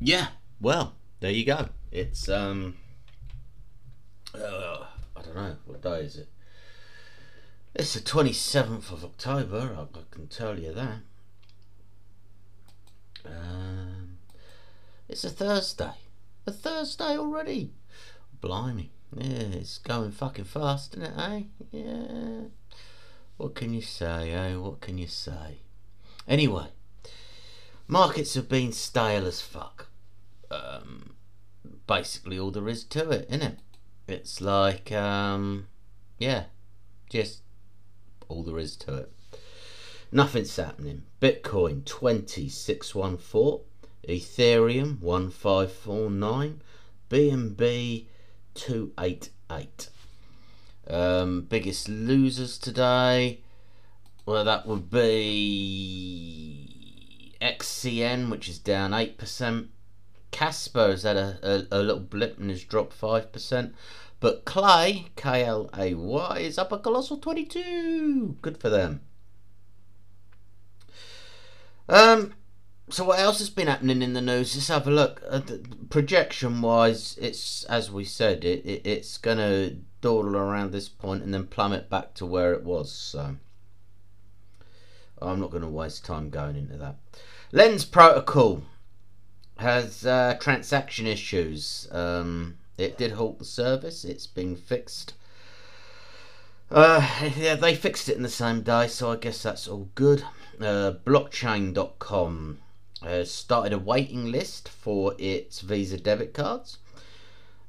yeah, well, there you go. It's um, uh, I don't know what day is it. It's the twenty seventh of October. I, I, can tell you that. Um, it's a Thursday. A Thursday already. Blimey. Yeah, it's going fucking fast, isn't it, eh? Yeah. What can you say, eh? What can you say? Anyway, markets have been stale as fuck. Basically all there is to it, isn't it? It's like, um, yeah, just all there is to it. Nothing's happening. Bitcoin 20614, Ethereum 1549, BNB 288. Um, biggest losers today. Well, that would be XCN, which is down 8%. Casper has had a, a, a little blip and has dropped 5%. But Clay, K L A Y, is up a colossal 22. Good for them. Um, so what else has been happening in the news? Let's have a look. Uh, projection wise, it's as we said, it, it it's gonna dawdle around this point and then plummet back to where it was. So I'm not going to waste time going into that. Lens Protocol has uh, transaction issues. Um, it did halt the service. It's been fixed. Uh, yeah, they fixed it in the same day, so I guess that's all good. Uh, blockchain.com has started a waiting list for its Visa debit cards.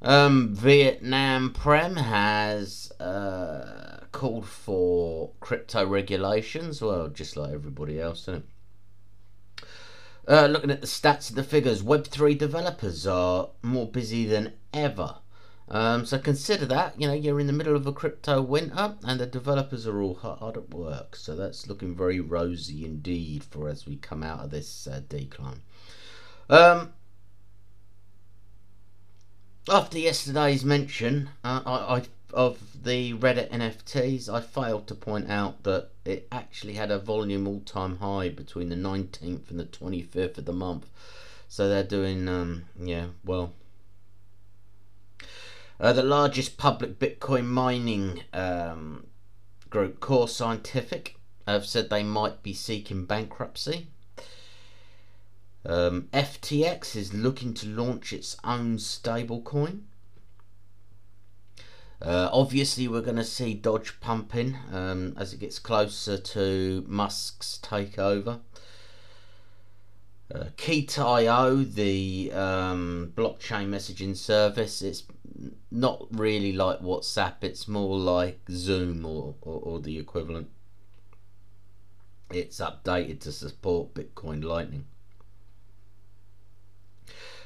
Um, Vietnam Prem has uh, called for crypto regulations, well, just like everybody else, isn't it? Uh, looking at the stats and the figures, Web3 developers are more busy than ever. Um, so consider that, you know, you're in the middle of a crypto winter and the developers are all hard at work. So that's looking very rosy indeed for as we come out of this uh, decline. Um, after yesterday's mention uh, I, I, of the Reddit NFTs, I failed to point out that it actually had a volume all-time high between the 19th and the 25th of the month. So they're doing, um, yeah, well, uh, the largest public Bitcoin mining um, group, Core Scientific, have said they might be seeking bankruptcy. Um, FTX is looking to launch its own stablecoin. Uh, obviously, we're going to see Doge pumping um, as it gets closer to Musk's takeover. Uh, the um, blockchain messaging service, it's not really like WhatsApp, it's more like Zoom or, or, or the equivalent. It's updated to support Bitcoin Lightning.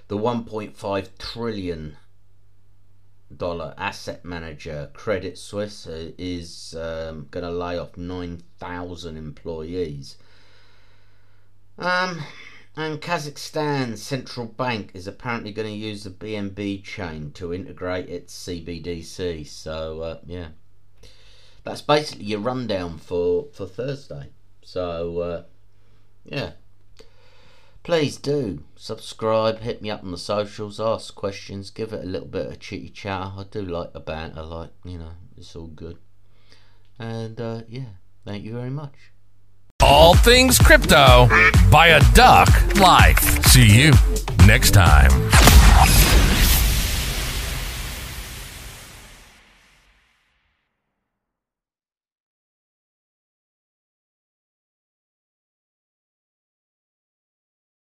The 1.5 trillion dollar asset manager Credit Suisse uh, is um, going to lay off 9,000 employees. Um, and Kazakhstan's central bank is apparently going to use the BNB chain to integrate its CBDC. So uh, yeah, that's basically your rundown for for Thursday. So uh, yeah, please do subscribe, hit me up on the socials, ask questions, give it a little bit of chitty chat. I do like a banter, like you know, it's all good. And uh, yeah, thank you very much. All things crypto by a duck life. See you next time.